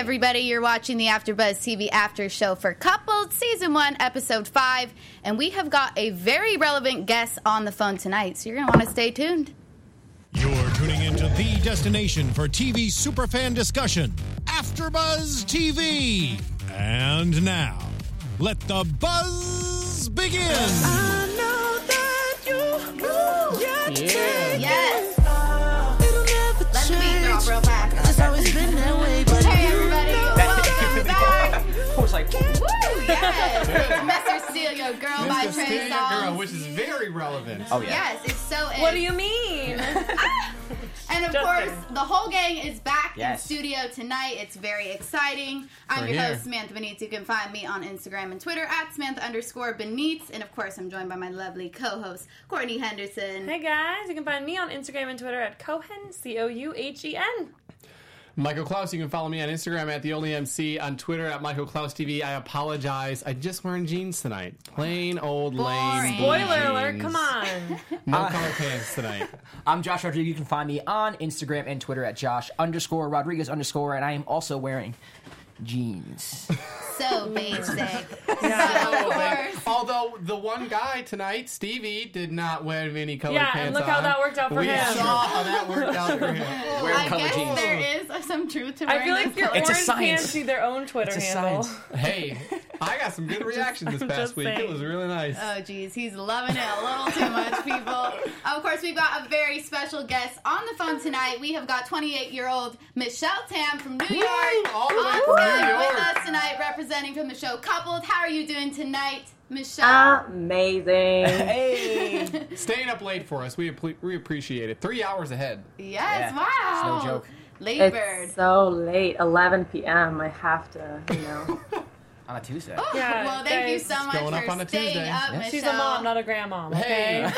everybody. You're watching the AfterBuzz TV After Show for Coupled, Season 1, Episode 5. And we have got a very relevant guest on the phone tonight, so you're going to want to stay tuned. You're tuning into the destination for TV superfan discussion, AfterBuzz TV. And now, let the buzz begin. I know that you Yeah. Yes. Like, Woo, yes. Mr. Steal Your Girl by Mr. Trey Steal Your Girl, which is very relevant. oh yeah. Yes, it's so What do you mean? Ah! And of Just course, the whole gang is back Yes. in studio tonight. It's very exciting. I'm We're your here. host, Samantha Benitez. You can find me on Instagram and Twitter at Samantha underscore Benitez. And of course, I'm joined by my lovely co host, Courtney Henderson. hey guys, you can find me on Instagram and Twitter at Cohen, C O U H E N. Michael Klaus, you can follow me on Instagram at the only MC, on Twitter at Michael Klaus TV. I apologize. I just wearing jeans tonight. Plain old Boring. lame. blue Spoiler alert, jeans. come on. No color pants tonight. I'm Josh Rodriguez. You can find me on Instagram and Twitter at Josh underscore Rodriguez underscore, and I am also wearing jeans. So basic. Yeah. So, of course. Although the one guy tonight, Stevie, did not wear any color Yeah, pants and look how that worked out for we him. saw how that worked out for him. Wearing I color guess jeans. there is some truth to I feel like your. It's orange pants need their own Twitter It's a handle. science. Hey, I got some good reaction this past just week. It was really nice. Oh, geez, he's loving it a little too much, people. Of course, we've got a very special guest on the phone tonight. We have got 28 year old Michelle Tam from New York all the way from Skype New with us tonight, representing from the show Coupled. How are you doing tonight, Michelle? Amazing. Hey, Staying up late for us, we, we appreciate it. Three hours ahead. yes, yeah, wow. it's no joke. Late bird. So late, 11 p.m. I have to, you know. on a Tuesday. Oh, Yeah, well, thank you so much going up for on a staying Tuesday. up, Yeah. Michelle. She's a mom, not a grandmom. Hey. Okay.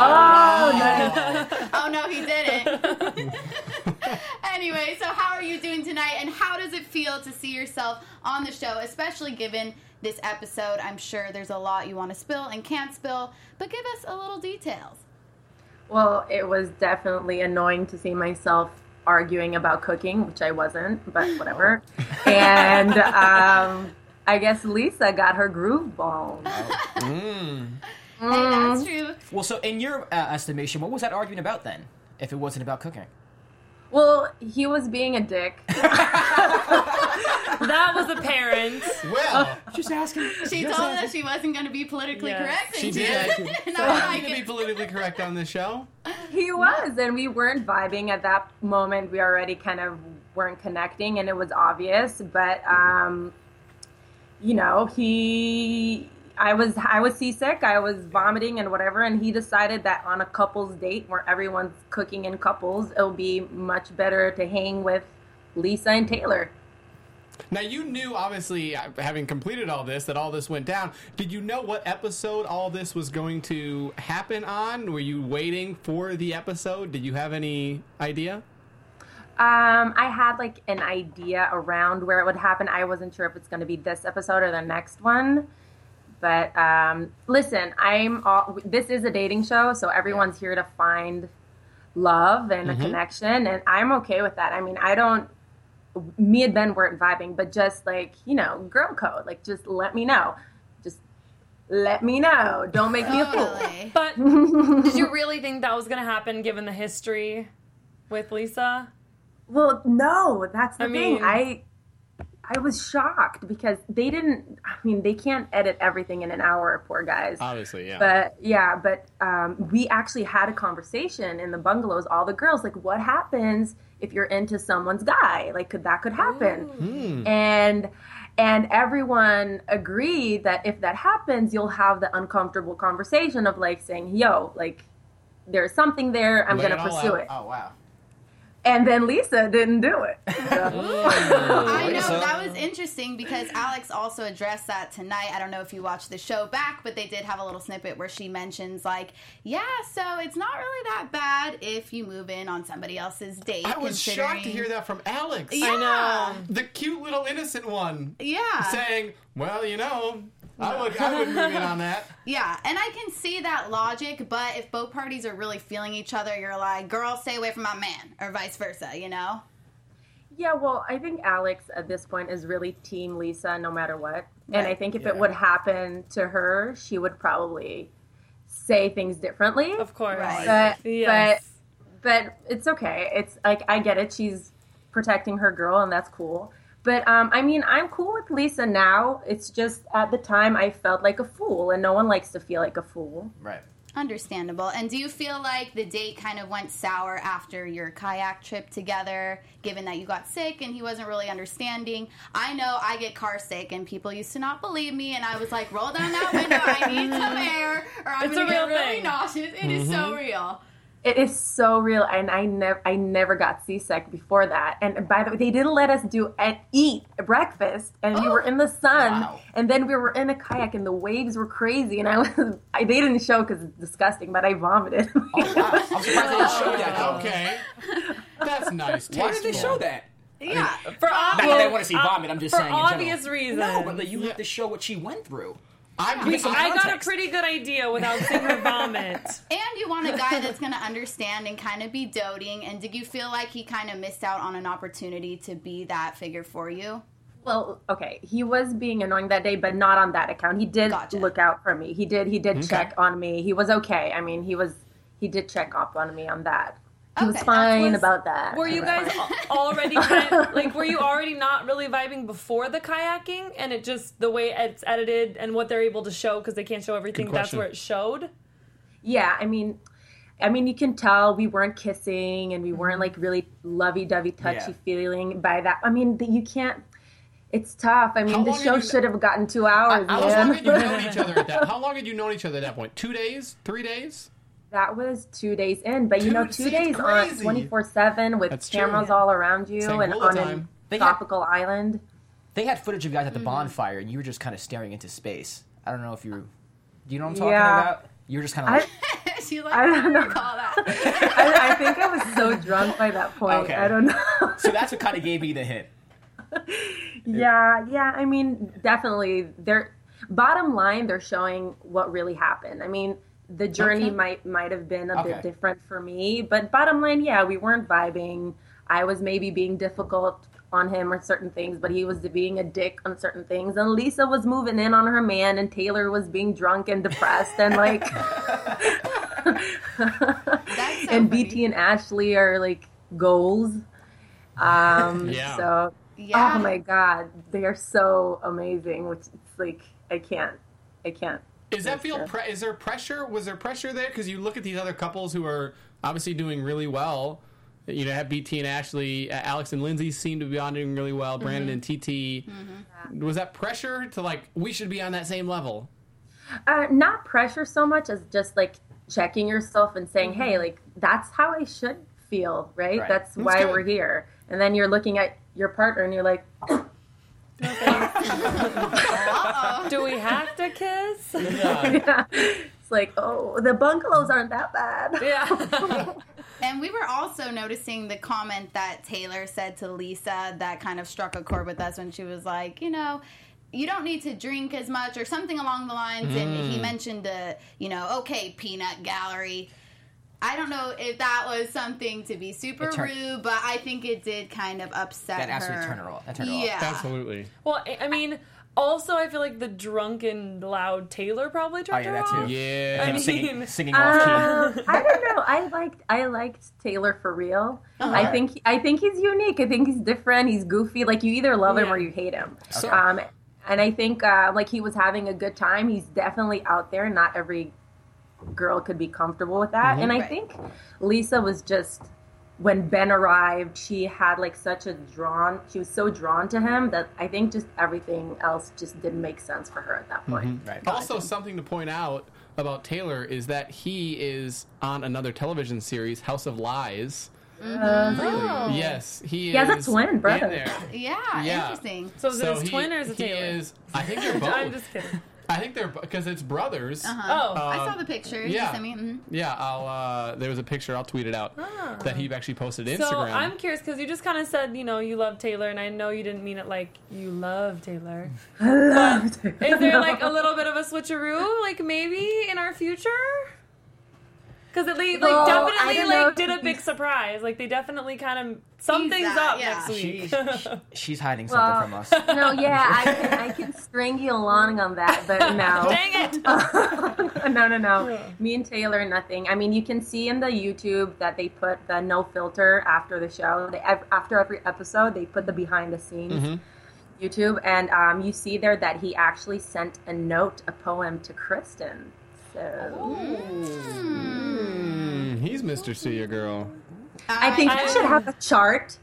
oh, no. Oh no, he didn't. anyway, so how are you doing tonight, and how does it feel to see yourself on the show, especially given this episode? I'm sure there's a lot you want to spill and can't spill, but give us a little details. Well, it was definitely annoying to see myself arguing about cooking, which I wasn't, but whatever. and um, I guess Lisa got her groove ball. Mm. Hey, that's true. Well, so in your uh, estimation, what was that argument about then? If it wasn't about cooking, Well, he was being a dick. That was apparent. Well, just asking. She told us she wasn't going to be politically Yes. correct. she and did. and So I'm I'm going to be politically correct on this show. He was, and we weren't vibing at that moment. We already kind of weren't connecting, and it was obvious. But um, you know, he, I was, I was seasick. I was vomiting and whatever, and he decided that on a couple's date where everyone's cooking in couples, it'll be much better to hang with Lisa and Taylor. Now, you knew, obviously, having completed all this, that all this went down. Did you know what episode all this was going to happen on? Were you waiting for the episode? Did you have any idea? Um, I had like an idea around where it would happen. I wasn't sure if it's going to be this episode or the next one. But um, listen, I'm all. This is a dating show, so everyone's here to find love and a connection, and I'm okay with that. I mean, I don't. Me and Ben weren't vibing, but just like you know, girl code. Like, just let me know. Just let me know. Don't make me a fool. But did you really think that was going to happen given the history with Lisa? Well, no, that's the I thing. mean- I I was shocked because they didn't. I mean, they can't edit everything in an hour, poor guys. Obviously, yeah. But yeah, but um, we actually had a conversation in the bungalows. All the girls, like, what happens if you're into someone's guy? Like, could that could happen? Hmm. And and everyone agreed that if that happens, you'll have the uncomfortable conversation of like saying, "Yo, like, there's something there. I'm Lay gonna it all pursue out. it." Oh wow. And then Lisa didn't do it. So- I know So- that was interesting because Alex also addressed that tonight. I don't know if you watched the show back, but they did have a little snippet where she mentions like, yeah, so it's not really that bad if you move in on somebody else's date. I was shocked to hear that from Alex. Yeah. I know. The cute little innocent one Yeah, saying, well, you know, I would, I would move in on that. yeah, and I can see that logic. But if both parties are really feeling each other, you're like, girl, stay away from my man, or vice versa. You know? Yeah, well, I think Alex at this point is really team Lisa no matter what. And I think if Yeah. it would happen to her, she would probably say things differently. Of course. Right. But Yes. but but it's okay. It's like I get it. She's protecting her girl and that's cool. But um, I mean, I'm cool with Lisa now. It's just at the time I felt like a fool, and no one likes to feel like a fool. Right. Understandable. And do you feel like the date kind of went sour after your kayak trip together, given that you got sick and he wasn't really understanding? I know I get car sick, and people used to not believe me, and I was like, roll down that window, I need some air, or I'm It's going to get real really thing. nauseous. It is so real. It is so real, and I never, I never got seasick before that. And by the way, they didn't let us do and eat breakfast, and we were in the sun, Wow. and then we were in a kayak, and the waves were crazy, and I was, I they didn't show because it's disgusting, but I vomited. Oh, wow. I'm surprised they didn't show that. though. Oh. Okay, that's nice. Why did they show that? Yeah. For obvious, Not ob- that I want to see vomit. I'm just for saying. in obvious general. reasons. No, but like, you have to show what she went through. I'm, Give some I got a pretty good idea without seeing her vomit. And you want a guy that's going to understand and kind of be doting. And did you feel like he kind of missed out on an opportunity to be that figure for you? Well, okay, he was being annoying that day, but not on that account. He did Gotcha. look out for me. He did. He did check on me. He was okay. I mean, he was. He did check up on me on that. He was Okay, that fine was- about that. Were you guys already kind like were you already not really vibing before the kayaking and it just the way it's edited and what they're able to show because they can't show everything that's where it showed? Yeah, I mean, I mean, you can tell we weren't kissing and we mm-hmm. weren't like really lovey-dovey, touchy Yeah. feeling by that. I mean, the- you can't. It's tough. I mean, How the show you- should have gotten two hours, How long had you known each other at that? How long had you known each other at that point? Two days? Three days? That was two days in, but you know, two days it's on twenty-four-seven with That's true. cameras all around you Saying and on time. a They had- tropical island. They had footage of you guys at Mm-hmm. the bonfire, and you were just kind of staring into space. I don't know if you. Do you know what I'm talking Yeah. about? You were just kind of I, like. she like, I don't know. recall that. I, I think I was so drunk by that point. Okay. I don't know. so that's what kind of gave me the hint. Yeah, yeah. I mean, definitely. They're bottom line. They're showing what really happened. I mean, the journey Okay. might might have been a Okay. bit different for me, but bottom line, yeah, we weren't vibing. I was maybe being difficult on him or certain things, but he was being a dick on certain things. And Lisa was moving in on her man, and Taylor was being drunk and depressed, and like, That's so and funny. BT and Ashley are like goals. Um, Yeah. So Yeah. Oh my god, they are so amazing. Which it's like I can't, I can't. Is that feel? Pre- is there pressure? Was there pressure there? Because you look at these other couples who are obviously doing really well. You know, have BT and Ashley, uh, Alex and Lindsay seem to be on doing really well. Brandon and TT. Was that pressure to like we should be on that same level? Uh, not pressure so much as just like checking yourself and saying, "Hey, like that's how I should feel, right? Right. That's, That's why good. we're here." And then you're looking at your partner and you're like, Do we have to kiss? "It's like, oh, the bungalows aren't that bad." Yeah. And we were also noticing the comment that Taylor said to Lisa that kind of struck a chord with us when she was like, you know, you don't need to drink as much or something along the lines. And Mm. he mentioned the, you know, okay, peanut gallery. I don't know if that was something to be super It turned- rude, but I think it did kind of upset That her. absolutely turned her off. That turned her off. yeah. Absolutely. well, I- I mean, also I feel like the drunken loud Taylor probably Oh turned yeah, her that too. off. Yeah. I mean- singing, singing off key. Uh, I don't know. I liked I liked Taylor for real. Uh-huh. I think I think he's unique. I think he's different. He's goofy. Like you either love him or you hate him. So- Um, and I think uh, like he was having a good time. He's definitely out there. Not every girl could be comfortable with that. Mm-hmm. And I Right. think Lisa was just when Ben arrived, she had like such a drawn. She was so drawn to him that I think just everything else just didn't make sense for her at that point. Mm-hmm. Right. Also, something to point out about Taylor is that he is on another television series, House of Lies. Mm-hmm. Oh. Yes, he, He has a is twin in brother. there. Yeah, Yeah. interesting. So is it his he- twin or is it he Taylor? is- I think they're both. I'm just kidding. I think they're because it's brothers. Uh-huh. Oh. I Um, saw the picture. yeah. You sent me. mhm. Yeah, I'll. Uh, there was a picture. I'll tweet it out that he actually posted to So Instagram. I'm curious because you just kind of said, you know, you love Taylor, and I know you didn't mean it like you love Taylor. I love Taylor. is there like a little bit of a switcheroo, like maybe in our future? Because they like Well, definitely like did a big surprise. Like they definitely kind of something's that, up yeah. next week. She's, she's hiding Well, something from us. No, yeah, I can, I can string you along on that, but no. Dang it! no, no, no. Me and Taylor, nothing. I mean, you can see in the YouTube that they put the no filter after the show. They, after every episode, they put the behind the scenes YouTube, and um, you see there that he actually sent a note, a poem to Kristen. So Mm, he's Mr. See Ya Girl. I think I- we should have a chart.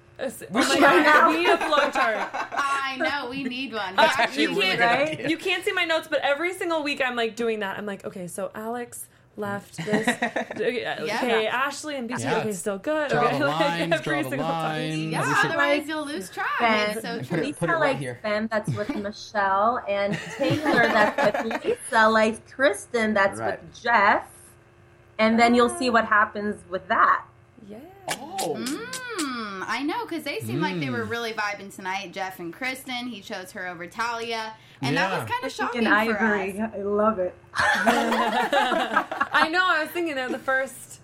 My God, we need a flow chart. I know we need one. Uh, actually you really can't, good right? idea. you can't see my notes, but every single week I'm like doing that. I'm like, okay, so Alex left this. Okay, okay, Ashley and BT. Yeah. Okay, still good. Draw okay, the like, lines, every draw the single time. Yeah, should otherwise you'll lose track. Ben, It's so Put true. it- Lisa put it right likes here. Ben that's with Michelle, and Taylor that's with Lisa like Kristen that's Right. with Jeff. And then you'll see what happens with that. Yeah. Oh. Mm, I know because they seemed like they were Mm. really vibing tonight. Jeff and Kristen. He chose her over Talia, and that was kind of shocking And I for agree. us. I love it. I know. I was thinking they're the first,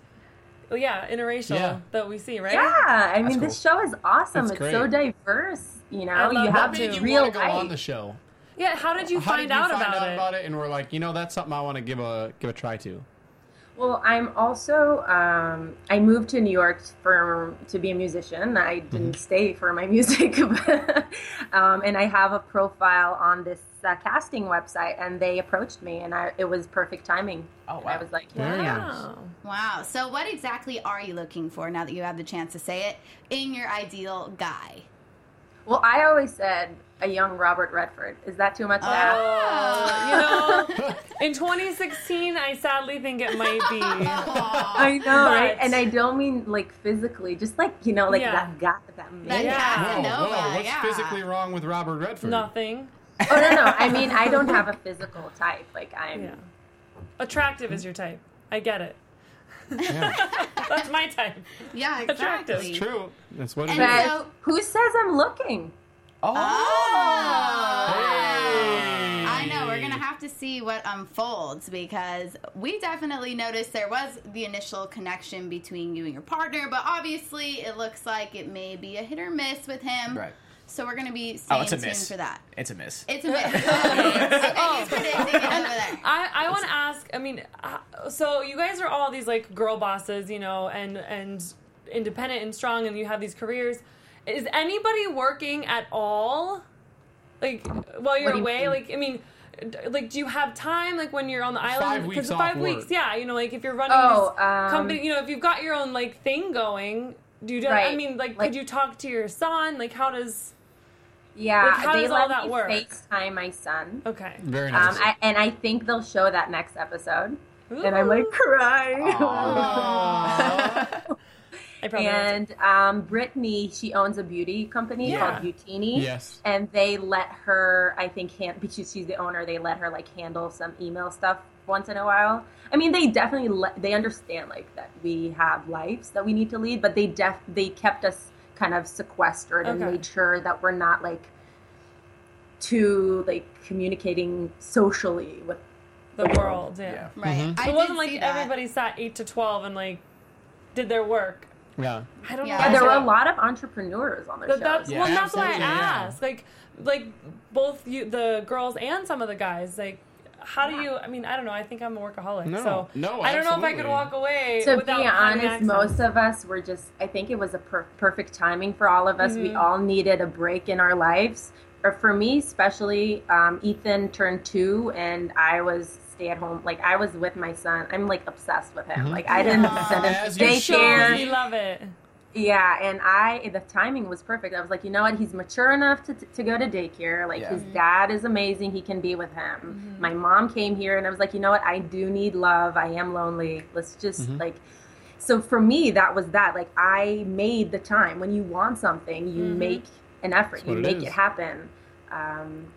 well, yeah, interracial Yeah. that we see, right? Yeah, I mean, cool. this show is awesome. That's it's so diverse. You know, I love you have too. Made you real want to go on the show. Yeah. How did you How find did you out find about out it? about it? And we're like, you know, that's something I want to give a give a try to. Well, I'm also um, I moved to New York for to be a musician. I didn't stay for my music, but, um, and I have a profile on this uh, casting website, and they approached me, and I, it was perfect timing. Oh, And I was like, yeah. Wow. Wow. So, what exactly are you looking for now that you have the chance to say it in your ideal guy? Well, I always said a young Robert Redford. Is that too much to ask? Oh, you know, in 2016, I sadly think it might be. I know, right? And I don't mean like physically, just like you know, like Yeah. that guy, that That man. Yeah. Whoa, Casanova, whoa, what's yeah. physically wrong with Robert Redford? Nothing. Oh no, no. I mean, I don't have a physical type. Like I'm. Yeah. Attractive is your type. I get it. Yeah, That's my type. Yeah, Attractive. exactly. it's true. That's what it And is. But so- who says I'm looking? Oh. oh. Hey. I know we're gonna have to see what unfolds because we definitely noticed there was the initial connection between you and your partner, but obviously it looks like it may be a hit or miss with him. Right. So we're gonna be Oh, staying it's a tuned miss. for that. It's a miss. It's a miss. Okay, okay, he's predicting it over there. I, I want to ask. I mean, uh, so you guys are all these like girl bosses, you know, and and independent and strong, and you have these careers. Is anybody working at all? Like while you're you away? mean? Like I mean, like do you have time? Like when you're on the Five island? weeks off five work. weeks, yeah. You know, like if you're running Oh, this um, company, you know, if you've got your own like thing going. Do you? I Right. mean, like, Like- could you talk to your son? Like, how does? Yeah, Like, how they does let all that me work? FaceTime my son. Okay. Very nice. Um, I, and I think they'll show that next episode. And I'm like crying. I probably and um, Brittany, she owns a beauty company Yeah. called Beautini. Yes. And they let her, I think, hand, because she's the owner, they let her like handle some email stuff once in a while. I mean, they definitely let, they understand like that we have lives that we need to lead, but they def they kept us kind of sequestered and made sure that we're not like too like communicating socially with the world. Yeah. Yeah. Right. Mm-hmm. I It wasn't like see that. everybody sat eight to twelve and like did their work. yeah. I don't Yeah. know. Yeah, there were a lot of entrepreneurs on the But show. that's Yeah, well, that's why I absolutely, yeah. asked. Like, like both you, the girls, and some of the guys. Like, how do you? I mean, I don't know. I think I'm a workaholic. No, so no, I don't know if I could walk away. to be honest, most of us were just, I think it was a per- perfect timing for all of us. We Mm-hmm. all needed a break in our lives. Or for me, especially, um, Ethan turned two and I was stay at home. Like, I was with my son. I'm like obsessed with him. Like, I didn't send him As to you Shows daycare. love it. Yeah, and I the timing was perfect. I was like, you know what? He's mature enough to, to go to daycare. Like Yeah. his mm-hmm. dad is amazing. He can be with him. Mm-hmm. My mom came here, and I was like, you know what? I do need love. I am lonely. Let's just mm-hmm. like. So for me, that was that. Like I made the time. When you want something, you make an effort. what you make is. it happen. Um,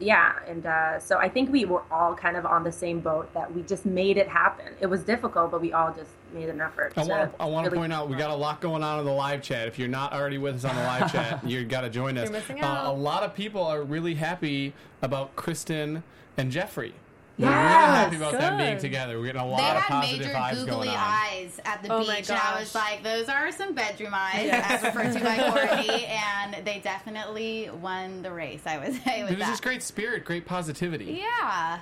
yeah, and uh, so I think we were all kind of on the same boat that we just made it happen. It was difficult, but we all just made an effort. I want, to I want to really- point out we got a lot going on in the live chat. If you're not already with us on the live chat, you got to join us. You're missing Uh, out. a lot of people are really happy about Kristen and Jeffrey. We're really happy about them being together. We're getting a lot They of had positive major vibes googly going on. eyes at the Oh beach, and I was like, "Those are some bedroom eyes," Yes. as referred to by Courtney, and they definitely won the race. I would say with It was that. just great spirit, great positivity. Yeah,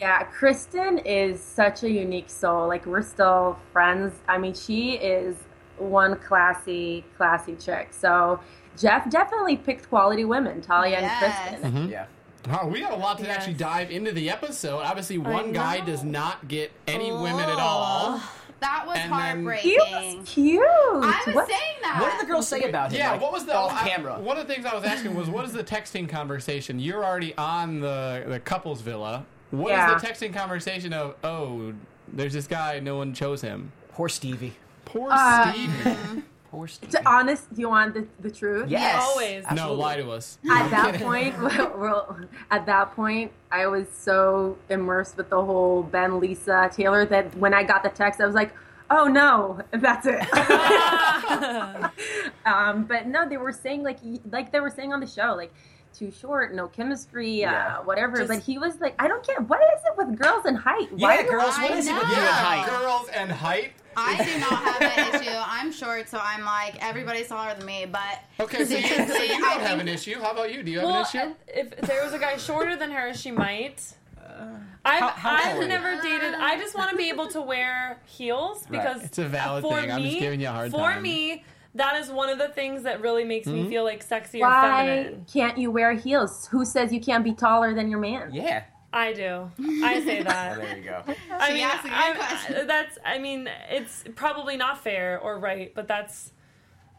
Yeah, Kristen is such a unique soul. Like we're still friends. I mean, she is one classy, classy chick. So Jeff definitely picked quality women, Talia Yes. and Kristen. Mm-hmm. Yeah. Wow, we got a lot to Yes. actually dive into the episode. Obviously, one guy does not get any women at all. that was And then- heartbreaking. He was cute. I was What- saying that. What did the girls say about him? Yeah, like, what was the off I- camera? one of the things I was asking was, what is the texting conversation? You're already on the the couples villa. What is Yeah. the texting conversation of? Oh, there's this guy. No one chose him. Poor Stevie. Poor Uh, Steve. Poor Stevie. To honest, do you want the, the truth? Yes. Always. no, Absolutely. lie to us. At that point, well, at that point, I was so immersed with the whole Ben, Lisa, Taylor that when I got the text, I was like, "Oh no, that's it." um, but no, they were saying like, like they were saying on the show, like too short, no chemistry, Yeah. uh, whatever. Just- but he was like, "I don't care. what is it with girls and height? Yeah, do- girls. What I is it with know. you and Yeah, height? girls and height. I do not have that issue. I'm short, so I'm like everybody's taller than me. But Okay, so you, so seriously, you I don't have think- an issue. How about you? Do you have Well, an issue? Uh, if there was a guy shorter than her, she might. Uh, I've, how- how I've you? never dated. I just want to be able to wear heels because It's a valid for thing. Me, I'm just giving you a hard for time. me, that is one of the things that really makes me mm-hmm. feel like sexy or Why can't you wear heels? Who says you can't be taller than your man? Yeah. I do. I say that. there you go. I mean, asked a good I'm- question. that's. I mean, it's probably not fair or right, but that's.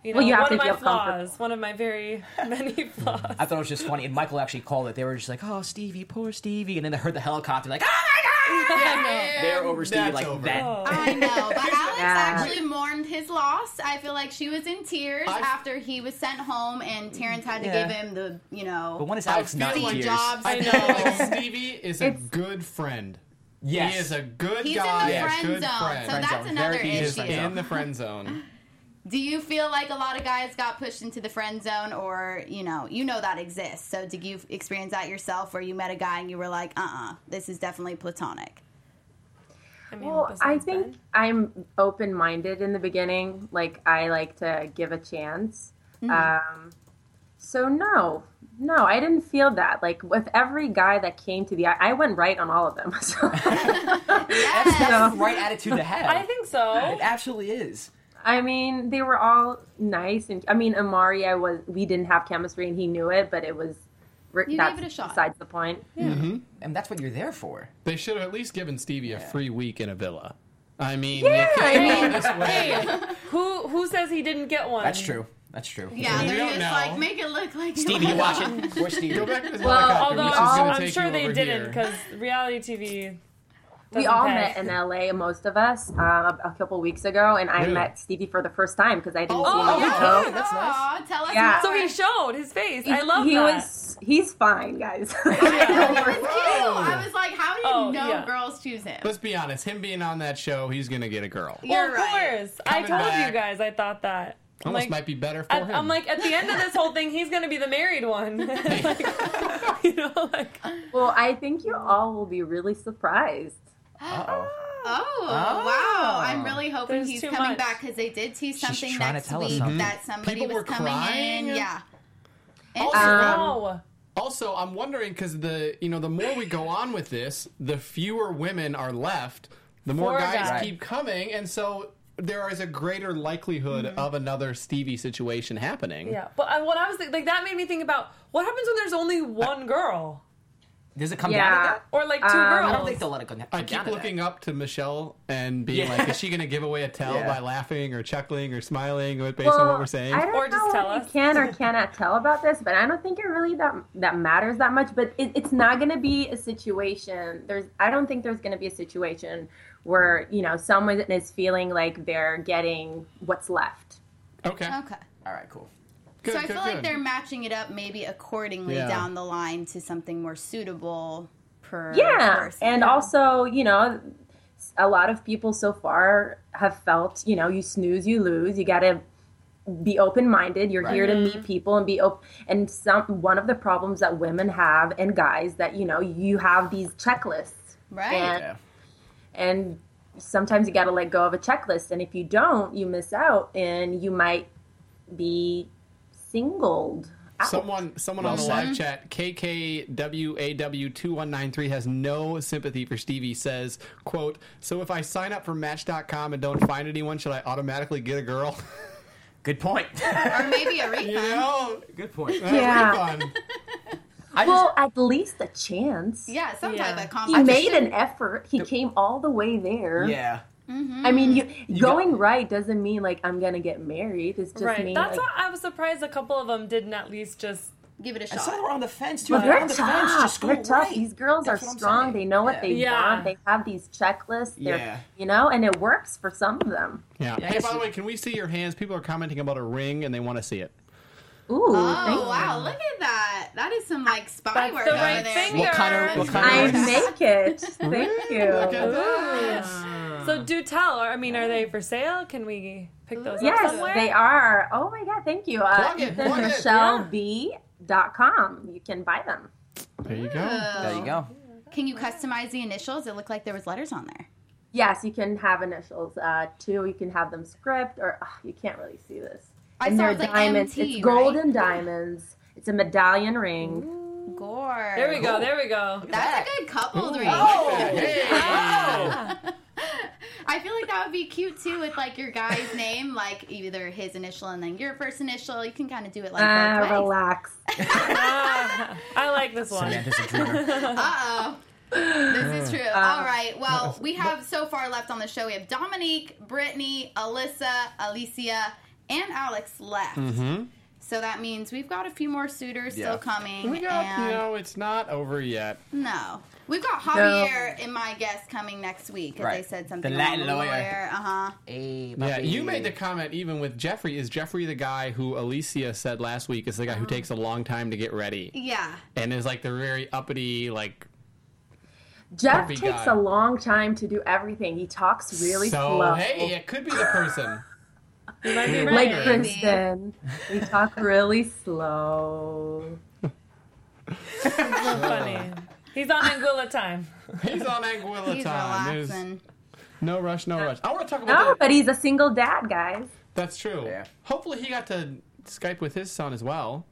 You know, Well, you have one to of my feel comfortable. flaws. One of my very many flaws. I thought it was just funny, and Michael actually called it. They were just like, "Oh, Stevie, poor Stevie," and then they heard the helicopter, like, "Oh my god!" They're over Stevie like over. that. Oh. I know, but Alex Yeah. actually mourned his loss. I feel like she was in tears I've- after he was sent home, and Terrence had to Yeah. give him the, you know, But when is I Alex not in tears? jobs. I know. like Stevie is a good friend. Yes. He is a good He's guy. in the a friend good zone, friend. so that's zone. another Very is issue. friend in the friend zone. Do you feel like a lot of guys got pushed into the friend zone, or you know, you know that exists? So did you experience that yourself, where you met a guy and you were like, "Uh, uh this is definitely platonic." I mean, Well, I besides think Ben. I'm open minded in the beginning. Like I like to give a chance. Um, so no, no, I didn't feel that. Like with every guy that came to the, I went right on all of them. So, That's, that's the right attitude to have. I think so. it absolutely is. I mean, they were all nice, and I mean, Amari, I was, we didn't have chemistry, and he knew it, but it was. You that's gave it a shot. Besides the point. Mm-hmm. Mm-hmm. And that's what you're there for. They should have at least given Stevie a free week in a villa. I mean, Yeah, I mean- all this way. Who who says he didn't get one? That's true. That's true. Yeah, they're just know. like make it look like Stevie, you watching? Where's Stevie? Go back to this Well. Although which I'm sure they didn't because reality TV. We all pay. met in LA, most of us, uh, a couple weeks ago, and I Really? met Stevie for the first time because I didn't Oh, see him oh, on the yeah. show. That's nice. Aw, tell us Yeah. So he showed his face. I love he that. was he's fine, guys. I know, he was cute. I was like, how do you Oh, know yeah. girls choose him? Let's be honest. Him being on that show, he's gonna get a girl. You're of right. course. I told back. you guys. I thought that. I'm Almost like, might be better for at, him. I'm like, at the end of this whole thing, he's gonna be the married one. like, you know, like. well, I think you all will be really surprised. Uh-oh. Oh, Oh. wow! I'm really hoping There's he's too coming much. back because they did tease something trying to next tell us week something. that somebody People was were coming crying? in. Yeah. And Also, Um, no. Also, I'm wondering because the you know the more we go on with this, the fewer women are left. The more Four guys guys. keep coming, and so there is a greater likelihood of another Stevie situation happening. Yeah, but I, what I was think, like, that made me think about what happens when there's only one girl Does it come Yeah. down to that? or like two Um, girls. I don't think they'll let it go come I keep to looking up to Michelle and being Yeah. like, is she going to give away a tell Yeah. by laughing or chuckling or smiling based on what we're saying? I don't Or just know tell what us. you can or cannot tell about this, but I don't think it really that that matters that much. But it, it's not going to be a situation. There's, I don't think there's going to be a situation where you know someone is feeling like they're getting what's left. Okay. okay. All right, cool. Good, so I good, feel like they're matching it up maybe accordingly Yeah. down the line to something more suitable per Yeah, person. and also you know, a lot of people so far have felt you know you snooze you lose. You got to be open minded. You're here to meet people and be open. And some one of the problems that women have and guys that you know you have these checklists Right. And, Yeah. and sometimes you got to let go of a checklist. And if you don't, you miss out and you might be singled out. Someone, someone Well on the live chat, KKWAW2193 has no sympathy for Stevie. Says, "quote So if I sign up for Match.com and don't find anyone, should I automatically get a girl? Good point. Or maybe a refund. you know, Good point. Yeah. refund. I just, well, at least a chance. Yeah, some Yeah. type of He competition. made an effort. He came all the way there. yeah. Mm-hmm. I mean, you, going right doesn't mean like I'm gonna get married. It's just right. mean That's like, why I was surprised a couple of them didn't at least just. Give it a And some shot. were on the fence too. But If you're they're on the fence, tough. just They're tough. right. These girls That's are strong. They know what Yeah. they Yeah. want. They have these checklists. They're, Yeah. You know, and it works for some of them. Yeah. Yeah, Hey, by the way, can we see your hands? People are commenting about a ring and they want to see it. Ooh, Oh thank wow! Look at that. That is some like spy That's work the over right there. finger. What kind of- what kind I of- make it. Thank you. Look at that. So do tell. I mean, are they for sale? Can we pick those up Yes, somewhere? they are. Oh my god, thank you. Uh, Plug it, plug it. EthanMichelleB.com. You can buy them. There you go. There you go. Can you customize the initials? It looked like there was letters on there. Yes, you can have initials uh, too. You can have them script, or you can't really see this. I and saw they're like diamonds. MT, it's gold right? and diamonds. It's a medallion ring. Gore. There we go. There we go. That's a good couple ring. Hey. I feel like that would be cute too with like your guy's name, like either his initial and then your first initial. You can kind of do it like Ah, both ways. relax. Ah, I like this one. Samantha's a dreamer. Uh oh. This is true. Um, All right. Well, we have so far left on the show. We have Dominique, Brittany, Alyssa, Alicia, and Alex left. So that means we've got a few more suitors Yeah. still coming. We got, and you know, it's not over yet. no, we've got Javier in my guest coming next week. 'cause They said something The about Latin the lawyer. lawyer. Uh huh. Hey, Yeah, puppy. you made the comment even with Jeffrey. Is Jeffrey the guy who Alicia said last week is the guy who takes a long time to get ready Yeah. and is like the very uppity, like Jeff Perfect takes guy. a long time to do everything. He talks really so. slow. Hey, it could be the person. You might be like right. Maybe. Kristen. We talk really slow. So funny. He's on Anguilla time. He's on Anguilla He's time. There's relaxing. no rush, no rush. I want to talk about No, the, but he's a single dad, guys. That's true. Yeah. Hopefully, he got to Skype with his son as well.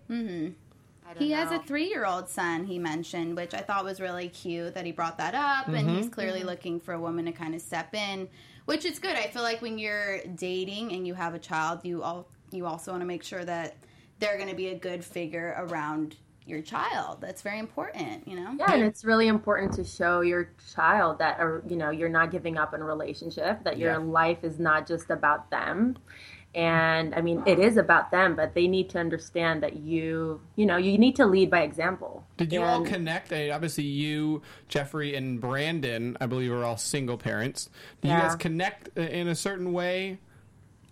He has a three year old son, he mentioned, which I thought was really cute that he brought that up. And Mm-hmm. he's clearly looking for a woman to kind of step in, which is good. I feel like when you're dating and you have a child, you all you also want to make sure that they're going to be a good figure around your child. That's very important, you know? Yeah, and it's really important to show your child that, or, you know, you're not giving up in a relationship, that your Yeah. life is not just about them. And I mean, it is about them, but they need to understand that you, you know, you need to lead by example. Did you all And- connect? Uh, obviously, you, Jeffrey, and Brandon, I believe, are all single parents. Did you guys connect uh, in a certain way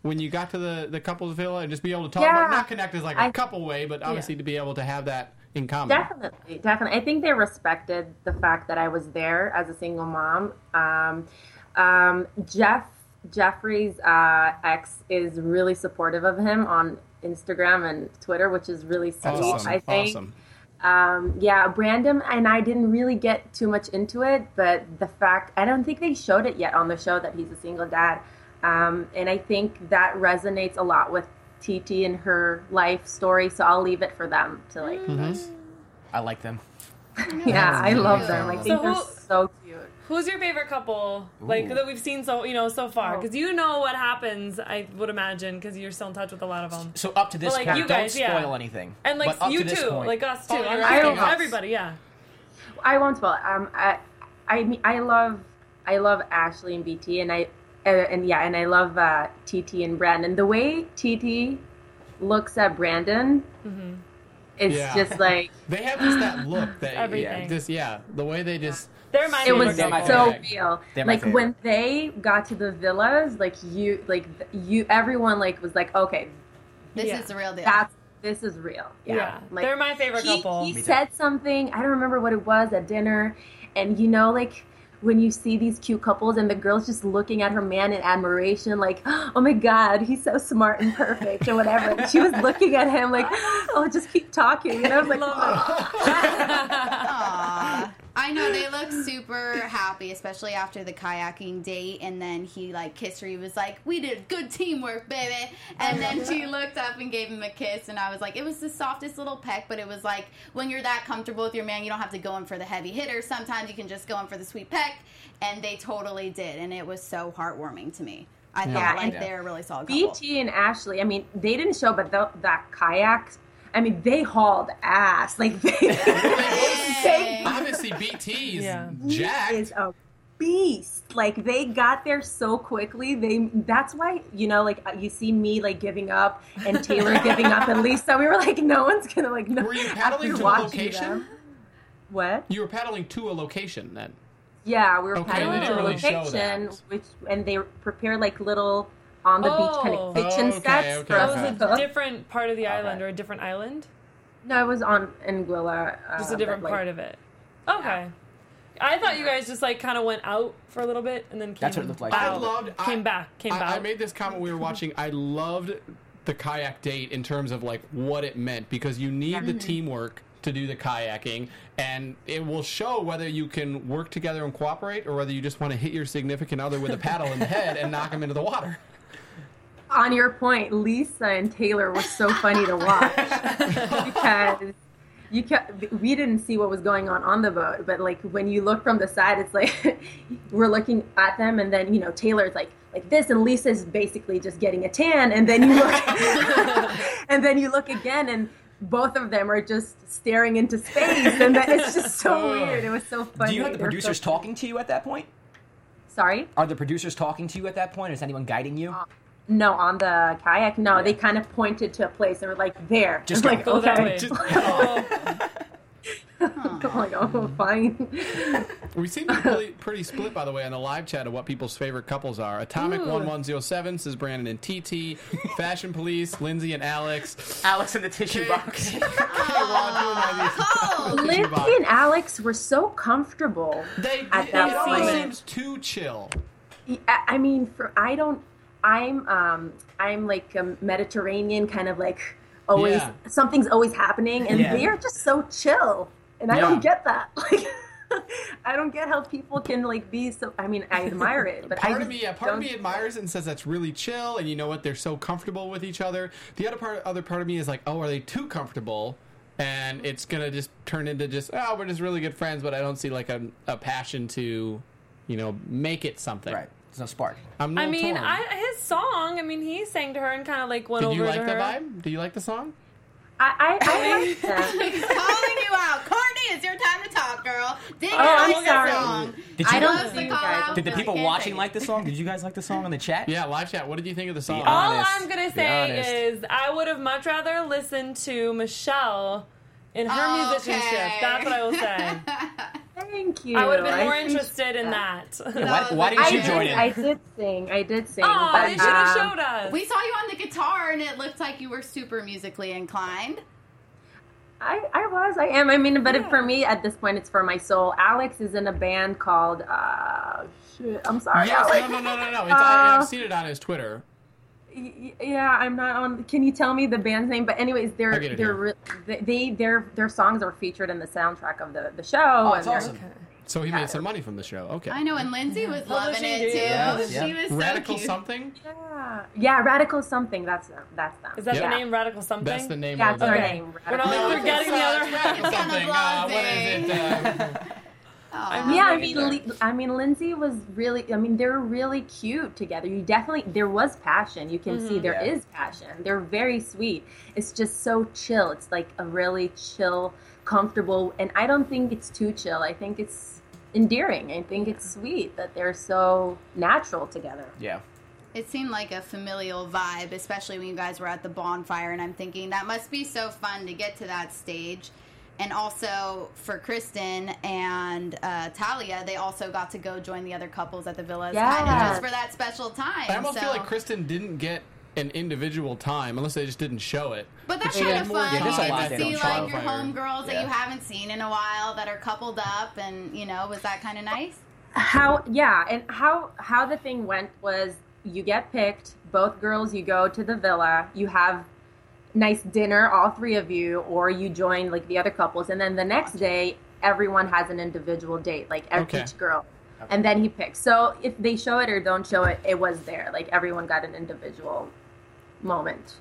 when you got to the, the couple's villa and just be able to talk Yeah. about not connect as like a I- couple way, but obviously to be able to have that in common? Definitely, definitely. I think they respected the fact that I was there as a single mom. Um, um, Jeff Jeffrey's uh, ex is really supportive of him on Instagram and Twitter, which is really sweet. Awesome. I think. awesome. Um, yeah, Brandon and I didn't really get too much into it, but the fact I don't think they showed it yet on the show that he's a single dad, um, and I think that resonates a lot with TT and her life story. So I'll leave it for them to like. I like them. Yeah, I love them. I think So they're who- so cute. Who's your favorite couple, like Ooh. that we've seen so you know so far? Oh. Because you know what happens, I would imagine, because you're still in touch with a lot of them. So up to this But, like, point, you guys, don't yeah. spoil anything. And like But up you to this too, point- like us too. Oh, I'm you're asking right. everybody, yeah. I won't spoil. it. Um, I, I mean, I love, I love Ashley and BT, and I, uh, and yeah, and I love uh, TT and Brandon. The way TT looks at Brandon, it's Yeah. just like They have just that look that Everything. Yeah, just yeah, the way they just They're my it was They're so real. They're Like when they got to the villas, like you, like you, everyone like was like, okay, This Yeah. is the real deal. that's this is real. Yeah, Yeah, Like, they're my favorite he, couple. He Me too. said something. I don't remember what it was at dinner, and you know, like when you see these cute couples and the girl's just looking at her man in admiration, like, oh my god, he's so smart and perfect, or whatever. And she was looking at him like, oh, just keep talking. And I was like, Love oh. Aw. I know they look super happy happy, especially after the kayaking date. And then he like kissed her. He was like, "We did good teamwork, baby." And then she looked up and gave him a kiss. And I was like, it was the softest little peck, but it was like when you're that comfortable with your man, you don't have to go in for the heavy hitter. Sometimes you can just go in for the sweet peck. And they totally did, and it was so heartwarming to me. I Yeah, thought like and- they're really solid couple. BT and Ashley, I mean, they didn't show, but the, that kayak, I mean, they hauled ass. Like, they, they Obviously, BT's Yeah. jacked. is a beast. Like, they got there so quickly. They That's why, you know, like, you see me, like, giving up and Taylor giving up and Lisa. We were like, no one's going to, like, no. Were you paddling to a location? them. What? You were paddling to a location then. Yeah, we were Okay, paddling to a really show location, which and they prepare like little on the beach kind Oh. of kitchen Okay, sets okay, for That us was to a different part of the island or a different island? No, it was on Anguilla. Uh, Just a different but, like, part of it. Okay. I thought you guys just like kind of went out for a little bit and then came That's what it looked like. I loved. came I, back, came I, back. I made this comment we were watching. I loved the kayak date in terms of like what it meant because you need the teamwork to do the kayaking, and it will show whether you can work together and cooperate, or whether you just want to hit your significant other with a paddle in the head and knock them into the water. On your point, Lisa and Taylor were so funny to watch because you ca we didn't see what was going on on the boat, but like when you look from the side, it's like we're looking at them, and then you know Taylor's like like this, and Lisa's basically just getting a tan, and then you look, and then you look again, and both of them are just staring into space, and that, it's just so weird. It was so funny. Do you have the They're so producers talking to you at that point? Sorry. Are the producers talking to you at that point? Is anyone guiding you? Uh, No, on the kayak, no. They kind of pointed to a place and were like, "There." Just I'm like, Go that okay. way. Just- Oh, I'm like, oh, hmm. fine. We seem to be pretty, pretty split, by the way, on the live chat of what people's favorite couples are. Atomic Ooh. One One Zero Seven says Brandon and TT, Fashion Police, Lindsay and Alex. Alex in the tissue box. Oh, Lindsay and Alex were so comfortable. They, At it that almost point. seems too chill. I I mean, for I don't. I'm um I'm like a Mediterranean kind of like always Yeah. something's always happening, and Yeah. they're just so chill, and I Yeah. don't get that. Like, I don't get how people can like be so. I mean, I admire it, but I part of me, yeah, part of don't- me admires it and says that's really chill, and you know what? They're so comfortable with each other. The other part, other part of me is like, oh, are they too comfortable? And it's gonna just turn into just, oh, we're just really good friends, but I don't see like a, a passion to, you know, make it something. right. There's no spark. I'm a I little mean, torn. I, his song. I mean, he sang to her and kind of like went Did over you like to the her. vibe? Do you like the song? I I, I like them. He's calling you out. Courtney, it's your time to talk, girl. Dig Oh, it I'm like sorry. song. Did I don't the you call guys- out. Did the people watching like the song? Did you guys like the song in the chat? Yeah, live chat. What did you think of the song? All honest. I'm gonna say is I would have much rather listened to Michelle in her oh, Okay. musicianship. That's what I will say. Thank you. I would have been I more interested in that. Why, why didn't you did, join in? I did sing. I did sing. Oh, but, they should have um, showed us. We saw you on the guitar, and it looked like you were super musically inclined. I, I was, I am. I mean, but for me at this point, it's for my soul. Alex is in a band called. Uh, shit, I'm sorry. Yes, Alex. no, no, no, no, no. It's, I, Uh, I've seen it on his Twitter. Y- Yeah, I'm not on. Can you tell me the band's name? But anyways, they're it they're here. re- they their their songs are featured in the soundtrack of the the show. Oh, and it's they're- awesome. So he made some money from the show. Okay. I know, and Lindsay was Well, loving she it did, too. yeah. She was so Radical cute. something. Yeah, yeah, radical something. That's them. That's them. Is that Yeah. the name Radical Something? That's the name That's of the name. We're not like forgetting the other half. Radical It's kind of something. Uh, what is it? Uh, Aw. Yeah, I mean, there. Li- I mean, Lindsay was really. I mean, they're really cute together. You definitely there was passion. You can see mm-hmm. there is Yeah. passion. They're very sweet. It's just so chill. It's like a really chill, comfortable, and I don't think it's too chill. I think it's endearing. I think it's sweet that they're so natural together. Yeah. It seemed like a familial vibe, especially when you guys were at the bonfire. And I'm thinking that must be so fun to get to that stage. And also for Kristen and uh, Talia, they also got to go join the other couples at the villas, kind of Yeah. just for that special time. I almost so. feel like Kristen didn't get an individual time unless they just didn't show it. But that's kind of fun. Yeah, you get to see like your Bonfire. homegirls that you haven't seen in a while that are coupled up, and you know, was that kind of nice? how yeah and how how the thing went was you get picked both girls you go to the villa you have nice dinner all three of you or you join like the other couples and then the next day everyone has an individual date like ev- Okay. each girl and then he picks. So if they show it or don't show it, it was there. Like everyone got an individual moment.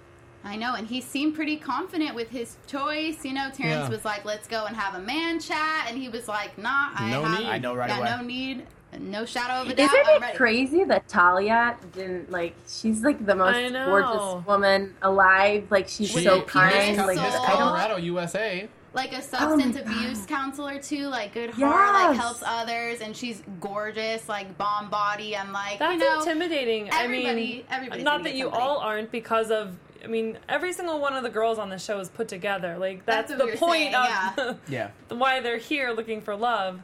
I know, and he seemed pretty confident with his choice. You know, Terrence Yeah. was like, "Let's go and have a man chat," and he was like, "Nah, I No have, need. I know right got away. no need, no shadow of a doubt. Isn't I'm it ready." crazy that Talia didn't like? She's like the most gorgeous woman alive. Like she's With so the kind. penis Like soul. Colorado, USA. like a Oh substance my abuse counselor too, like good heart, like helps others, and she's gorgeous, like bomb body. I'm like, That's you know, intimidating. I mean, everybody's not that you somebody. all aren't because of. I mean, every single one of the girls on the show is put together. Like That's that's, the point saying, of Yeah. why they're here looking for love.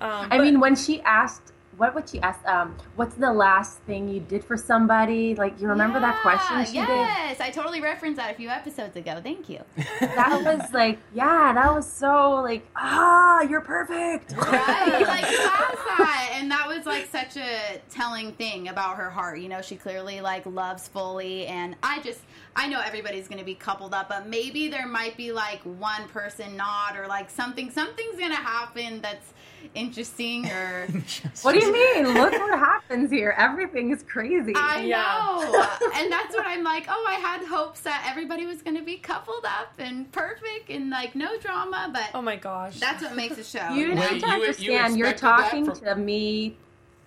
Um, I but- mean, when she asked, what would she ask? Um, what's the last thing you did for somebody? Like you remember that question she did? yes, I totally referenced that a few episodes ago. Thank you. That was like, yeah, that was so like, ah, you're perfect. right? Like that? And that was like such a telling thing about her heart. You know, she clearly like loves fully, and I just I know everybody's gonna be coupled up, but maybe there might be like one person not, or like something something's gonna happen that's interesting or What do you mean? Look what happens here. Everything is crazy. I Yeah. know. and that's what I'm like, oh, I had hopes that everybody was gonna be coupled up and perfect and like no drama, but oh my gosh. that's what makes a show. you you know? need Wait, to you- you understand. You are talking from- to me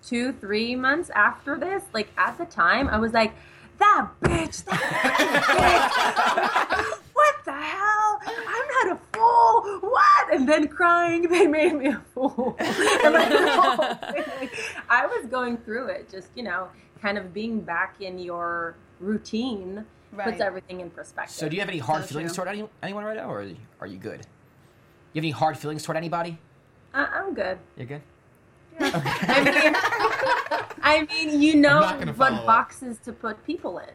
two, three months after this. Like at the time, I was like, that bitch. That bitch. what the hell? I'm not a fool. What? And then crying, they made me a fool. And like, the whole thing, like, I was going through it, just you know, kind of being back in your routine Right. puts everything in perspective. So do you have any hard So feelings true. toward any, anyone right now, or are you, are you good? You have any hard feelings toward anybody? I- I'm good. You're good. I mean, I mean, you know not gonna follow what up. boxes to put people in.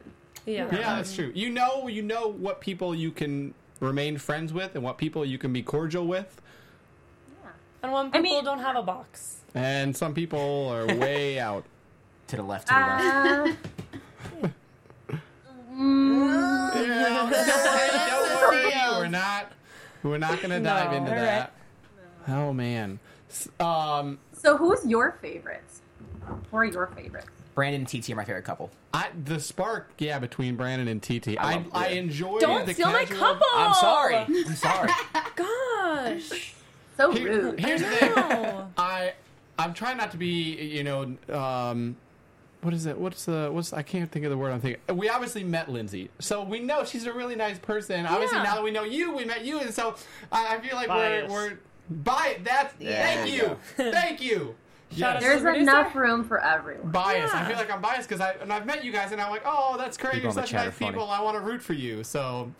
yeah. Yeah, that's true. You know, you know what people you can remain friends with, and what people you can be cordial with, Yeah. And when I people mean- don't have a box. and some people are way out. To the left, to the left. Uh, mm, Yeah, don't worry, we're not. We're not gonna dive No. into All that. Oh man. Um, so, who's your favorites? Who are your favorites? Brandon and TT are my favorite couple. I the spark, yeah, between Brandon and TT. I I love I it. enjoy Don't the steal my casual- couple. I'm sorry. I'm sorry. Gosh. So Here- rude. here's the thing. No. I I'm trying not to be, you know, um, what is it? What's the what's I can't think of the word I'm thinking. We obviously met Lindsay, so we know she's a really nice person. Obviously, Yeah. now that we know you, we met you, and so I, I feel like Bias. we're we're by that's thank there you, thank you. Shout out Yes. to There's Producer? enough room for everyone. bias. I feel like I'm biased because I and I've met you guys and I'm like, oh, that's great. People You're such nice are funny. people. I want to root for you. So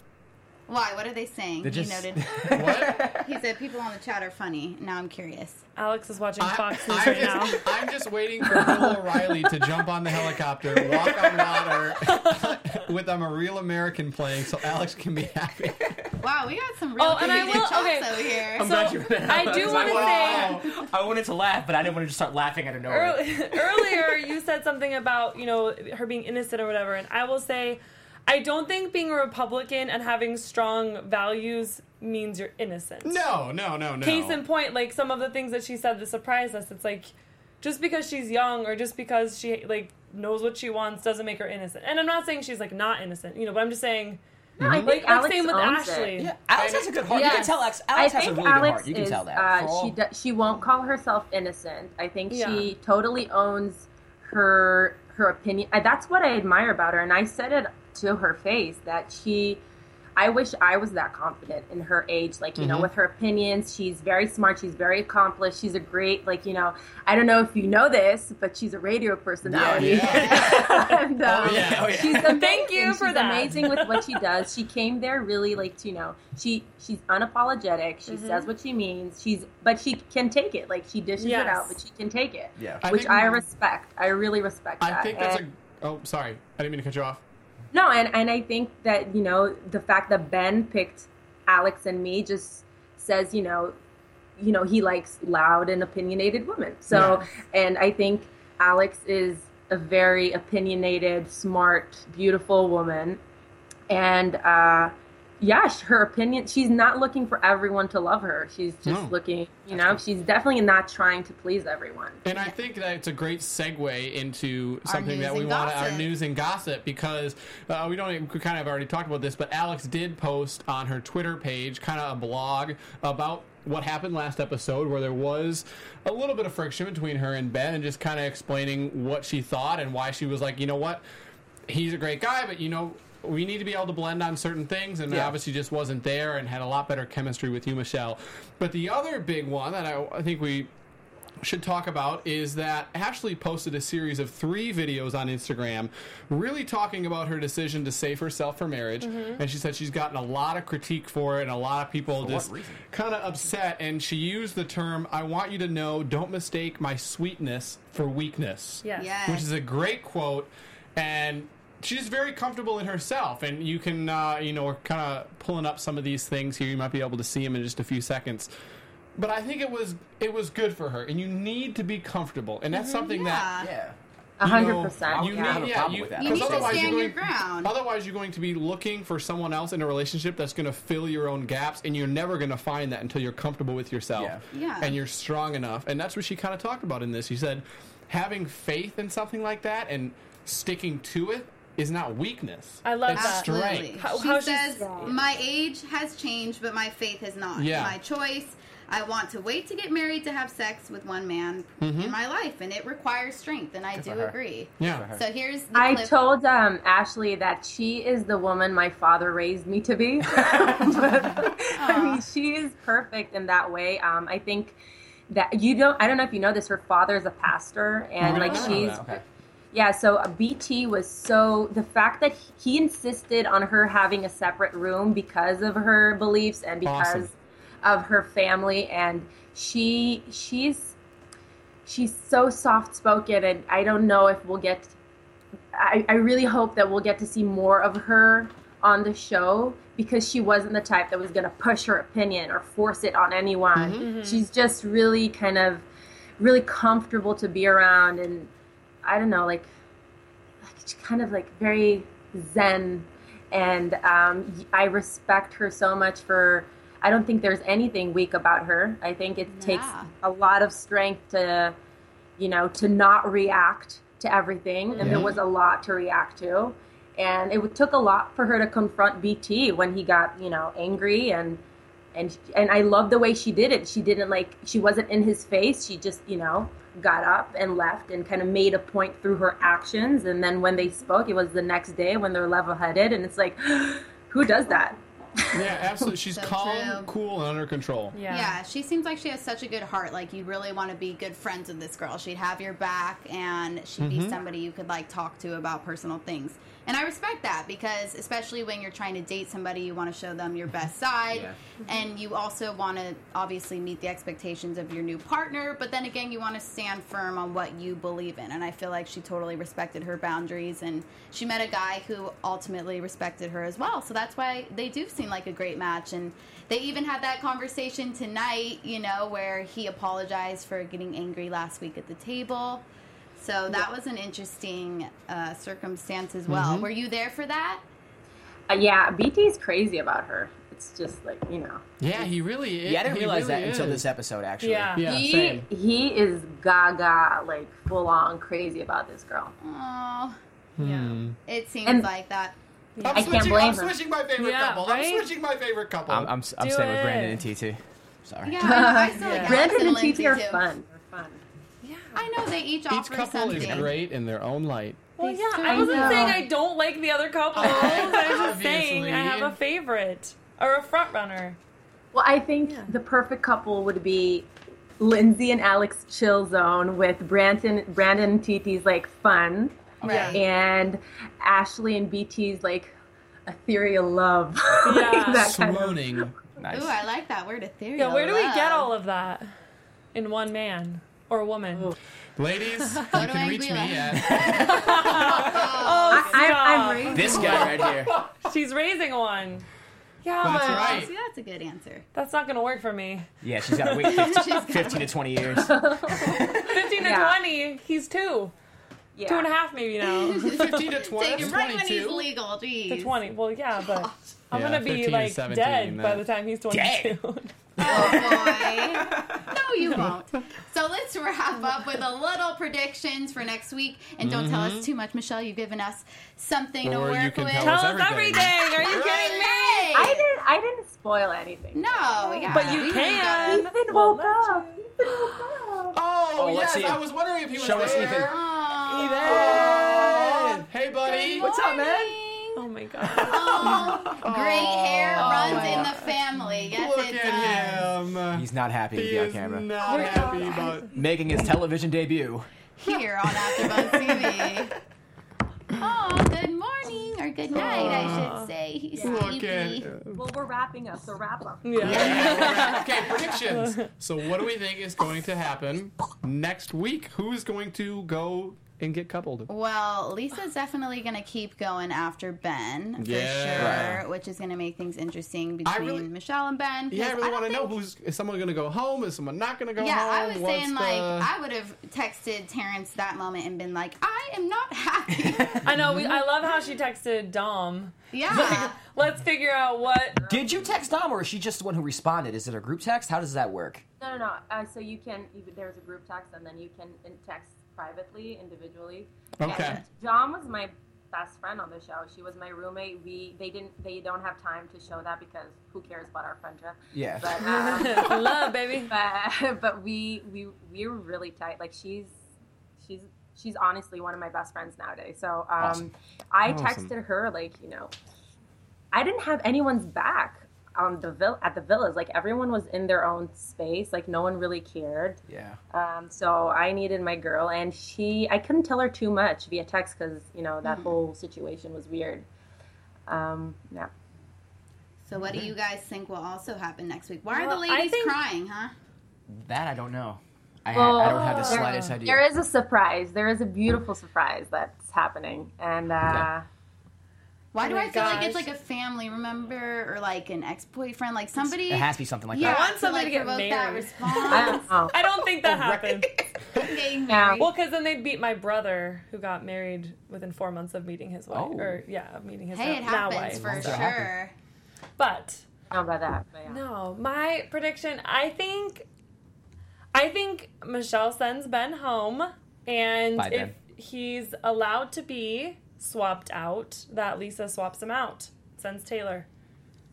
Why? What are they saying? They're He noted. what? He said people on the chat are funny. Now I'm curious. Alex is watching Fox News I'm right now. just, I'm just waiting for Bill O'Reilly to jump on the helicopter, walk on water with I'm a real American playing, so Alex can be happy. Wow, we got some real Oh, and I will- chops okay. over here. I'm So, glad you. I do wanna like, say- wow. I wanted to laugh, but I didn't want to just start laughing out of nowhere. Early, earlier you said something about you know her being innocent or whatever and i will say i don't think being a republican and having strong values means you're innocent No, no, no, no. case in point like some of the things that she said that surprised us it's like just because she's young or just because she like knows what she wants doesn't make her innocent and i'm not saying she's like not innocent you know but i'm just saying No, I think like, like Alex same with owns ashley It. Yeah, Alex has a good heart. You can Yes. tell Alex. I Alex has a think really good Alex heart. You can is. tell that. Uh, For she do, she won't call herself innocent. I think Yeah. she totally owns her her opinion. That's what I admire about her, and I said it to her face that she. I wish I was that confident in her age, like you Mm-hmm. know, with her opinions. She's very smart. She's very accomplished. She's a great, like you know. I don't know if you know this, but she's a radio personality. and, um, Oh, yeah, oh, yeah. She's amazing. Thank you for she's that. amazing with what she does. She came there really like to, you know, she she's unapologetic. She Mm-hmm. says what she means. She's but she can take it. Like she dishes it out, but she can take it. Yeah. I which think- I respect. I really respect I that. think that's And- a. Oh, sorry. I didn't mean to cut you off. No, and and I think that you know the fact that Ben picked Alex and me just says you know, you know he likes loud and opinionated women. So and I think Alex is a very opinionated, smart, beautiful woman, and uh, yeah, her opinion. She's not looking for everyone to love her. She's just No. looking, you know, she's definitely not trying to please everyone. And I think that it's a great segue into something that we want our news and gossip because uh, we don't we kind of already talked about this, but Alex did post on her Twitter page kind of a blog about what happened last episode where there was a little bit of friction between her and Ben and just kind of explaining what she thought and why she was like, you know what, he's a great guy, but you know. We need to be able to blend on certain things, and Yeah. obviously just wasn't there, and had a lot better chemistry with you, Michelle. But the other big one that I, I think we should talk about is that Ashley posted a series of three videos on Instagram really talking about her decision to save herself for marriage. Mm-hmm. And she said she's gotten a lot of critique for it and a lot of people what just kind of upset. And she used the term, I want you to know, don't mistake my sweetness for weakness. Yes. Yes. Which is a great quote. And she's very comfortable in herself. And you can, uh, you know, we're kind of pulling up some of these things here. You might be able to see them in just a few seconds but I think it was it was good for her, and you need to be comfortable, and that's something that Yeah. Yeah. A you hundred know, percent. You I don't have need, a yeah, problem you, with that. You 'cause need to stand you're your ground. Otherwise, you're going to be looking for someone else in a relationship that's going to fill your own gaps, and you're never going to find that until you're comfortable with yourself, Yeah. Yeah. and you're strong enough. And that's what she kind of talked about in this. She said, having faith in something like that and sticking to it is not weakness. I love it's that. strength. Absolutely. How- she how she's- says, "My age has changed, but my faith has not. Yeah. My choice. I want to wait to get married to have sex with one man in my life, and it requires strength, and I do agree. Yeah. So here's the I clip. told um, Ashley that she is the woman my father raised me to be. But, I mean, she is perfect in that way. Um, I think that you don't. I don't know if you know this. Her father is a pastor, and Oh, like she's know. Okay. Yeah. So uh, BT was so the fact that he insisted on her having a separate room because of her beliefs and because Awesome. of her family, and she she's she's so soft spoken, and I don't know if we'll get. I, I really hope that we'll get to see more of her on the show because she wasn't the type that was going to push her opinion or force it on anyone. She's just really kind of really comfortable to be around and I don't know like like she's kind of like very zen and um, I respect her so much for I don't think there's anything weak about her. I think it takes a lot of strength to you know to not react to everything and there was a lot to react to and it took a lot for her to confront BT when he got you know angry and and and I love the way she did it. She didn't like she wasn't in his face. She just you know got up and left and kind of made a point through her actions. And then when they spoke, it was the next day when they're level headed, and it's like, who does that? Yeah, absolutely. She's So calm, true. cool, and under control. Yeah. Yeah, she seems like she has such a good heart. Like you really want to be good friends with this girl. She'd have your back, and she'd Mm-hmm. be somebody you could like talk to about personal things. And I respect that because, especially when you're trying to date somebody, you want to show them your best side, Yeah. Mm-hmm. and you also want to obviously meet the expectations of your new partner. But then again, you want to stand firm on what you believe in. And I feel like she totally respected her boundaries, and she met a guy who ultimately respected her as well. So that's why they do seem like a great match. And they even had that conversation tonight, you know, where he apologized for getting angry last week at the table. So that was an interesting uh, circumstance as well. Were you there for that? Uh, yeah, BT's crazy about her. It's just like you know, Yeah, he really is. Yeah, I didn't he realize really that until this episode, actually. Yeah. Yeah, he same. he is gaga like full on crazy about this girl. Oh, Yeah. it seems And- like that. I'm I can't switching, blame I'm her. switching my favorite Yeah, couple. right? I'm switching my favorite couple. I'm, I'm, I'm Do staying with. Brandon and TT. Sorry. Yeah, I, I still Yeah. like Brandon Allison and TT are too. fun. They're fun. Yeah. I know they each offer. Each offer couple something. is great in their own light. Well, These yeah. I wasn't know. saying I don't like the other couples. I was just saying I have a favorite or a front runner. Well, I think the perfect couple would be Lindsay and Alex chill zone with Brandon Brandon and TT's like fun, Right. and Ashley and BT's like ethereal love. Yeah. Like that kind of- Swooning. Nice. Ooh, I like that word ethereal. Yeah, where do we get all of that in one man or a woman? Oh. Ladies, you to can reach me Anguilla. at oh, oh, I, stop. I'm raising This guy right here. She's raising one. Yeah, That's right. See, that's a good answer. that's not going to work for me. Yeah, she's got to wait 15, 15 to 20 years. 15 to Yeah. 20, he's two. Yeah. Two and a half maybe now. 15 to 20. Take it That's right when he's legal. Jeez. to 20. Well, yeah, but I'm Yeah, gonna be like 17, dead by the time he's 22. Oh boy. No, you won't. So let's wrap up with a little predictions for next week. And don't tell us mm-hmm. too much, Michelle. You've given us something to Or work you can with. tell Tell us us everything. everything. Are you kidding me? Hey! I didn't. I didn't spoil anything. No, yeah. But you can. gotta- Ethan Well, woke that's up. Ethan woke up. Oh, Oh, yes. let's see I was wondering if he was Show us there. Ethan. Oh. Hey, buddy. What's up, man? Oh my god. Oh, great hair runs my in the family. Yes, Look it at does. him. He's not happy to be on is camera. not happy about Making his television debut. Here on AfterBuzz TV. Oh, good morning or good night, I should say. He's Look sleepy. at Well, we're wrapping up. So wrap up. Yeah. okay, predictions. So, what do we think is going to happen next week? Who is going to go and get coupled? Well, Lisa's definitely going to keep going after Ben for Yeah. sure, which is going to make things interesting between really- Michelle and Ben. Yeah, I really want to know who's is someone going to go home? Is someone not going to go Yeah, home? Yeah, I was What's saying the- like I would have texted Terrence that moment and been like, I am not happy. I know. We, I love how she texted Dom. yeah. Let's figure out what. Did you text Dom, or is she just the one who responded? Is it a group text? How does that work? No, no, no. Uh, so you can. You, there's a group text, and then you can text privately, individually. Okay. And John was my best friend on the show. She was my roommate. We they didn't they don't have time to show that because who cares about our friendship? Yeah. But um, love, baby. but but we we we were really tight. Like she's she's she's honestly one of my best friends nowadays. So um, Awesome. I Awesome. texted her like you know, I didn't have anyone's back on the vill at the villas. Like everyone was in their own space. Like no one really cared. Yeah. Um, so I needed my girl, and she I couldn't tell her too much via text because you know that whole situation was weird. Um, yeah. So what do you guys think will also happen next week? Why are the ladies think- crying, huh? That I don't know. I, Well, I don't have the there- slightest idea. There is a surprise. There is a beautiful surprise that's happening, and uh, Why Oh do my I feel like it's like a family, member or like an ex-boyfriend, like somebody? It has to be something like yeah, that. want to, somebody like, to get provoke that married. I response. don't. I don't think that happened. Getting married. Well, because then they'd beat my brother, who got married within four months of meeting his wife, Oh. or yeah, of meeting his hey, it now happens wife. for That sure. But I don't about that. But yeah. no, my prediction. I think, I think Michelle sends Ben home, and Bye, if Ben. he's allowed to be swapped out, that Lisa swaps him out, sends Taylor.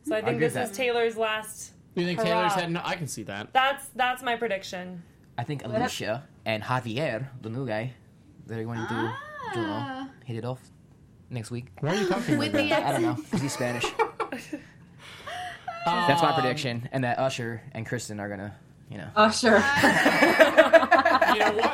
So I think agree this with is. Taylor's last. You think Hurrah. Taylor's heading? I can see that. That's that's my prediction. I think Alicia and Javier, the new guy, they're going to, you know, Ah. hit it off next week. Why are you talking With like the that? I don't know, because he's Spanish. Um, That's my prediction. And that Usher and Kristen are gonna, you know. Usher. you know what?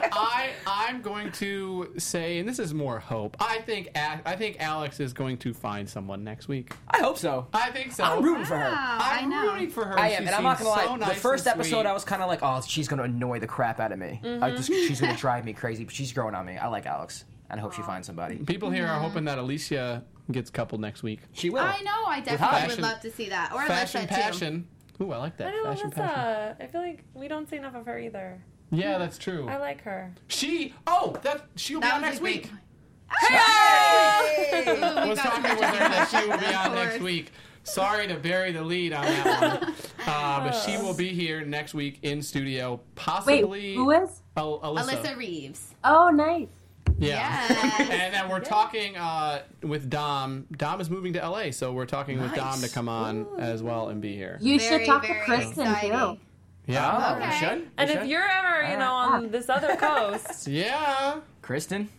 I I'm going to say, and this is more hope. I think A- I think Alex is going to find someone next week. I hope so. I think so. I'm rooting for her. Wow, I I'm know. rooting for her. I She am, and I'm not gonna lie. so nice the first and episode, sweet. I was kind of like, "Oh, she's gonna annoy the crap out of me. I mm-hmm. just, she's gonna drive me crazy." But she's growing on me. I like Alex, and I hope she finds somebody. People here are mm-hmm. hoping that Alicia gets coupled next week. She will. I know. I definitely Fashion- would love to see that. Or Fashion Alyssa too. passion. Ooh, I like that. I know Fashion passion. Alyssa. I feel like we don't see enough of her either. Yeah, that's true. I like her. She. Oh, that she'll be on was a next great week. point. I Ooh, we was got talking with her that she will be on next week. Sorry to bury the lead on that one, uh, but she will be here next week in studio, Wait, possibly. who is? Al- Alyssa. Alyssa Reeves. Oh, nice. Yeah. Yes. and then we're talking uh, with Dom. Dom is moving to LA, so we're talking with Dom to come on as well and be here. You Very, should talk to very Kristen exciting. too. Yeah. Oh, oh Okay. we should. We And if should. you're ever, you know, on this other coast, Yeah. Kristen,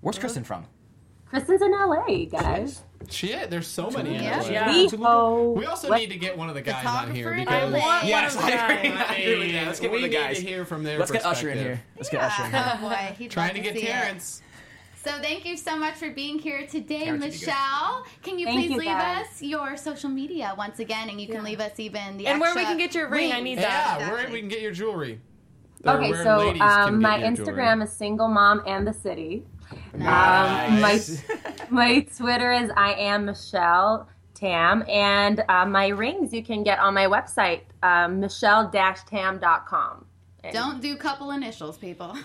where's mm-hmm. Kristen from? Kristen's in LA, guys. Shit, there's so many in Yeah. LA. Yeah. WeHo. We also What- need to get one of the guys on here Photographer in because LA. I want Yes, one of I the agree. guys. I agree with that. Let's get we one of the need guys. to hear from their Let's get Usher in perspective. here. Let's get Usher in here. Oh boy, he'd Trying to get see it. Terrence. So thank you so much for being here today, Terrence would be. Michelle. Can you Thank please you, leave guys. us your social media once again, and you can Yeah. leave us even the And where we can get your ring, I rings. need Yeah, that. where Exactly. we can get your jewelry. Okay, so um, my your jewelry. Instagram is single mom and the city. Nice. Um, my my Twitter is I am Michelle Tam, and uh, my rings you can get on my website, uh, michelle-tam.com. Don't do couple initials, people.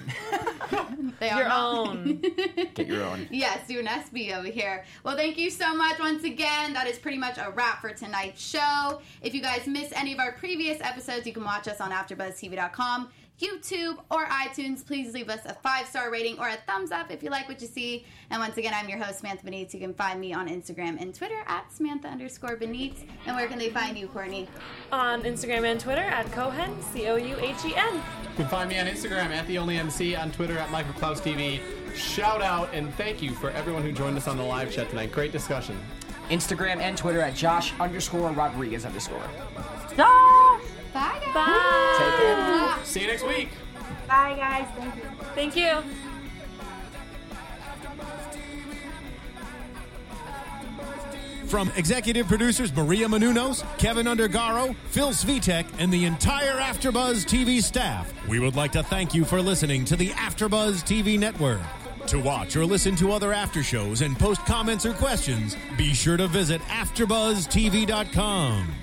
they are Your not- own. Get your own. Yes, do an SB over here. Well, thank you so much once again. That is pretty much a wrap for tonight's show. If you guys missed any of our previous episodes, you can watch us on AfterBuzzTV.com, YouTube, or iTunes. Please leave us a five star rating or a thumbs up if you like what you see. And once again, I'm your host Samantha Benitez. You can find me on Instagram and Twitter at Samantha underscore Benitez. And where can they find you, Courtney? on Instagram and Twitter at Cohen, C O U H E N. You can find me on Instagram at the only MC, on Twitter at Michael Klaus TV. Shout out and thank you for everyone who joined us on the live chat tonight. Great discussion. Instagram and Twitter at Josh underscore Rodriguez underscore. Ah! Bye, guys. Bye. Take care. See you next week. Bye, guys. Thank you. Thank you. From executive producers Maria Menounos, Kevin Undergaro, Phil Svitek, and the entire AfterBuzz TV staff, we would like to thank you for listening to the AfterBuzz TV network. To watch or listen to other after shows and post comments or questions, be sure to visit AfterBuzzTV.com.